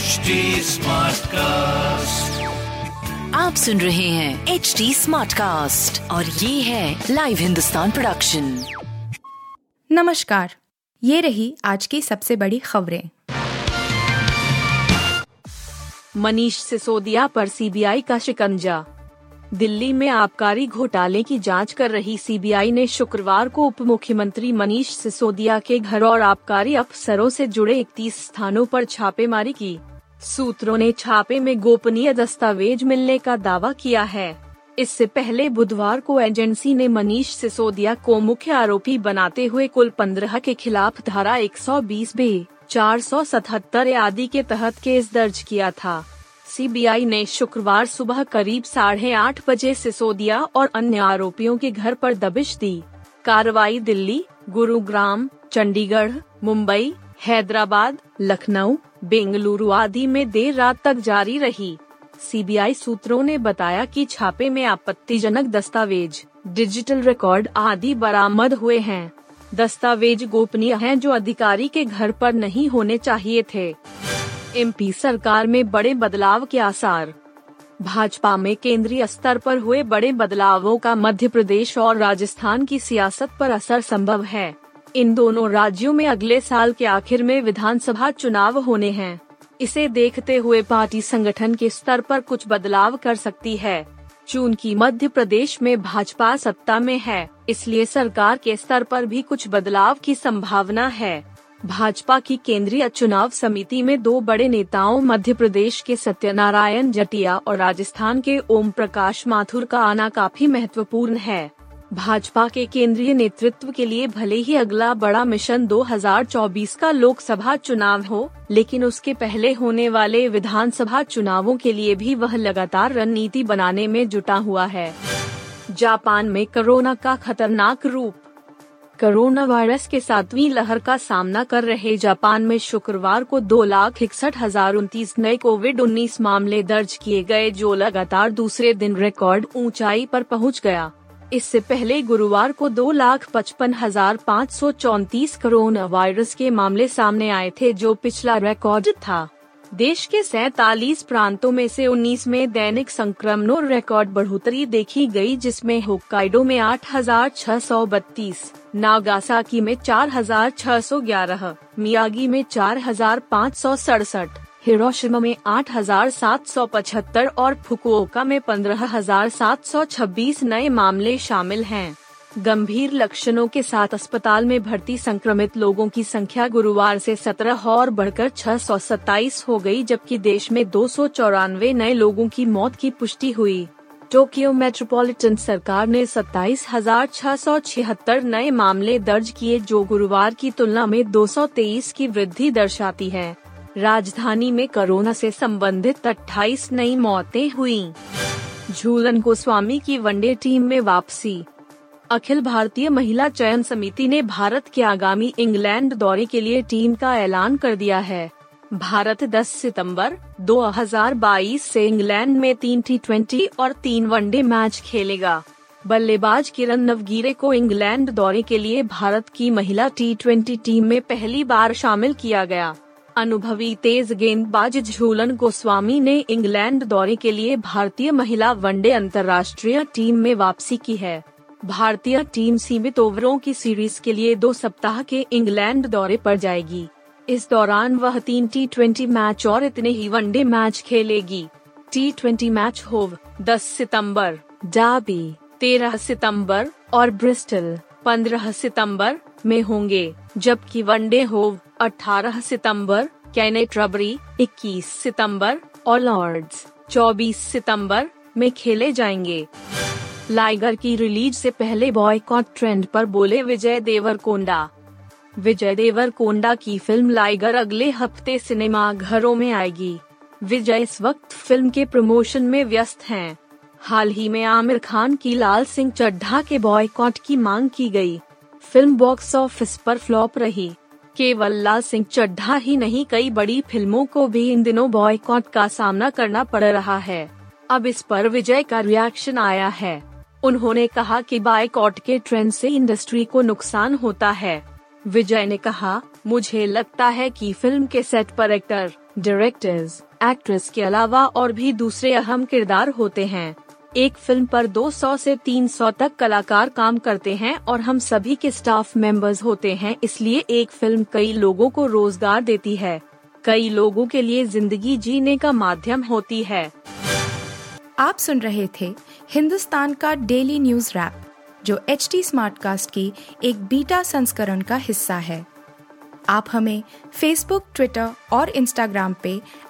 HD cast आप सुन रहे हैं एच डी स्मार्ट कास्ट और ये है लाइव हिंदुस्तान प्रोडक्शन नमस्कार। ये रही आज की सबसे बड़ी खबरें। मनीष सिसोदिया पर सीबीआई का शिकंजा। दिल्ली में आबकारी घोटाले की जाँच कर रही सीबीआई ने शुक्रवार को उप मुख्यमंत्री मनीष सिसोदिया के घर और आबकारी अफसरों से जुड़े 31 स्थानों पर छापेमारी की। सूत्रों ने छापे में गोपनीय दस्तावेज़ मिलने का दावा किया है। इससे पहले बुधवार को एजेंसी ने मनीष सिसोदिया को मुख्य आरोपी बनाते हुए कुल 15 के खिलाफ धारा 120 बे 477 आदि के तहत केस दर्ज किया था। सीबीआई ने शुक्रवार सुबह करीब साढ़े आठ बजे सिसोदिया और अन्य आरोपियों के घर पर दबिश दी। कार्रवाई दिल्ली, गुरुग्राम, चंडीगढ़, मुंबई हैदराबाद, लखनऊ, बेंगलुरु आदि में देर रात तक जारी रही। सीबीआई सूत्रों ने बताया कि छापे में आपत्तिजनक दस्तावेज़, डिजिटल रिकॉर्ड आदि बरामद हुए हैं। दस्तावेज़ गोपनीय हैं जो अधिकारी के घर पर नहीं होने चाहिए थे। एमपी सरकार में बड़े बदलाव के आसार। भाजपा में केंद्रीय स्तर पर हुए बड़े बदलावों का मध्य प्रदेश और राजस्थान की सियासत पर असर संभव है। इन दोनों राज्यों में अगले साल के आखिर में विधानसभा चुनाव होने हैं। इसे देखते हुए पार्टी संगठन के स्तर पर कुछ बदलाव कर सकती है। चूँकि मध्य प्रदेश में भाजपा सत्ता में है, इसलिए सरकार के स्तर पर भी कुछ बदलाव की संभावना है। भाजपा की केंद्रीय चुनाव समिति में दो बड़े नेताओं मध्य प्रदेश के सत्यनारायण जटिया और राजस्थान के ओम प्रकाश माथुर का आना काफ़ी महत्वपूर्ण है। भाजपा के केंद्रीय नेतृत्व के लिए भले ही अगला बड़ा मिशन 2024 का लोकसभा चुनाव हो, लेकिन उसके पहले होने वाले विधानसभा चुनावों के लिए भी वह लगातार रणनीति बनाने में जुटा हुआ है। जापान में कोरोना का खतरनाक रूप। कोरोना वायरस के सातवीं लहर का सामना कर रहे जापान में शुक्रवार को दो लाख इकसठ हज़ार उनतीस नए कोविड 19 मामले दर्ज किए गए, जो लगातार दूसरे दिन रिकॉर्ड ऊंचाई पर पहुँच गया। इससे पहले गुरुवार को दो लाख पचपन हज़ार पाँच सौ चौतीस कोरोना वायरस के मामले सामने आए थे जो पिछला रिकॉर्ड था। देश के सैतालीस प्रांतों में से 19 में दैनिक संक्रमणों रिकॉर्ड बढ़ोतरी देखी गई जिसमें होक्काइडो में 8,632, नागासाकी में 4,611, मियागी में 4,567, हिरोशिमा में 8,775 और फुकुओका में 15,726 नए मामले शामिल हैं। गंभीर लक्षणों के साथ अस्पताल में भर्ती संक्रमित लोगों की संख्या गुरुवार से 17 और बढ़कर 627 हो गई जबकि देश में दो सौ चौरानवे नए लोगों की मौत की पुष्टि हुई टोक्यो मेट्रोपॉलिटन सरकार ने 27,676 नए मामले दर्ज किए जो गुरुवार की तुलना में 223 की वृद्धि दर्शाती है राजधानी में कोरोना से संबंधित 28 नई मौतें हुईं। झूलन गोस्वामी की वनडे टीम में वापसी। अखिल भारतीय महिला चयन समिति ने भारत के आगामी इंग्लैंड दौरे के लिए टीम का ऐलान कर दिया है। भारत 10 सितंबर 2022 से इंग्लैंड में तीन टी ट्वेंटी और तीन वनडे मैच खेलेगा। बल्लेबाज किरण नवगीरे को इंग्लैंड दौरे के लिए भारत की महिला टी ट्वेंटी टीम में पहली बार शामिल किया गया। अनुभवी तेज गेंदबाज झूलन गोस्वामी ने इंग्लैंड दौरे के लिए भारतीय महिला वनडे अंतर्राष्ट्रीय टीम में वापसी की है। भारतीय टीम सीमित ओवरों की सीरीज़ के लिए दो सप्ताह के इंग्लैंड दौरे पर जाएगी। इस दौरान वह तीन टी ट्वेंटी मैच और इतने ही वनडे मैच खेलेगी। टी ट्वेंटी मैच होव 10 सितंबर, डाबी 13 सितंबर और ब्रिस्टल 15 सितंबर में होंगे जबकि वनडे होव 18 सितंबर, कैनेट रबरी 21 सितंबर और लॉर्ड्स 24 सितंबर में खेले जाएँगे लाइगर की रिलीज़ से पहले बॉयकॉट ट्रेंड पर बोले विजय देवरकोंडा विजय देवरकोंडा की फ़िल्म लाइगर अगले हफ़्ते सिनेमा घरों में आएगी विजय इस वक्त फ़िल्म के प्रमोशन में व्यस्त हैं। हाल ही में आमिर खान की लाल सिंह चड्ढा के बॉयकॉट की मांग की गई। फ़िल्म बॉक्स ऑफ़िस पर फ्लॉप रही केवल लाल सिंह चड्ढा ही नहीं, कई बड़ी फ़िल्मों को भी इन दिनों बॉयकॉट का सामना करना पड़ रहा है। अब इस पर विजय का रिएक्शन आया है। उन्होंने कहा कि बायकॉट के ट्रेंड से इंडस्ट्री को नुकसान होता है। विजय ने कहा, मुझे लगता है कि फ़िल्म के सेट पर एक्टर डायरेक्टर्स एक्ट्रेस के अलावा और भी दूसरे अहम किरदार होते हैं। एक फ़िल्म पर 200 से 300 तक कलाकार काम करते हैं और हम सभी के स्टाफ मेंबर्स होते हैं, इसलिए एक फ़िल्म कई लोगों को रोज़गार देती है। कई लोगों के लिए ज़िंदगी जीने का माध्यम होती है। आप सुन रहे थे हिंदुस्तान का डेली न्यूज़ रैप, जो एच टी स्मार्ट कास्ट की एक बीटा संस्करण का हिस्सा है। आप हमें फेसबुक ट्विटर और इंस्टाग्राम पे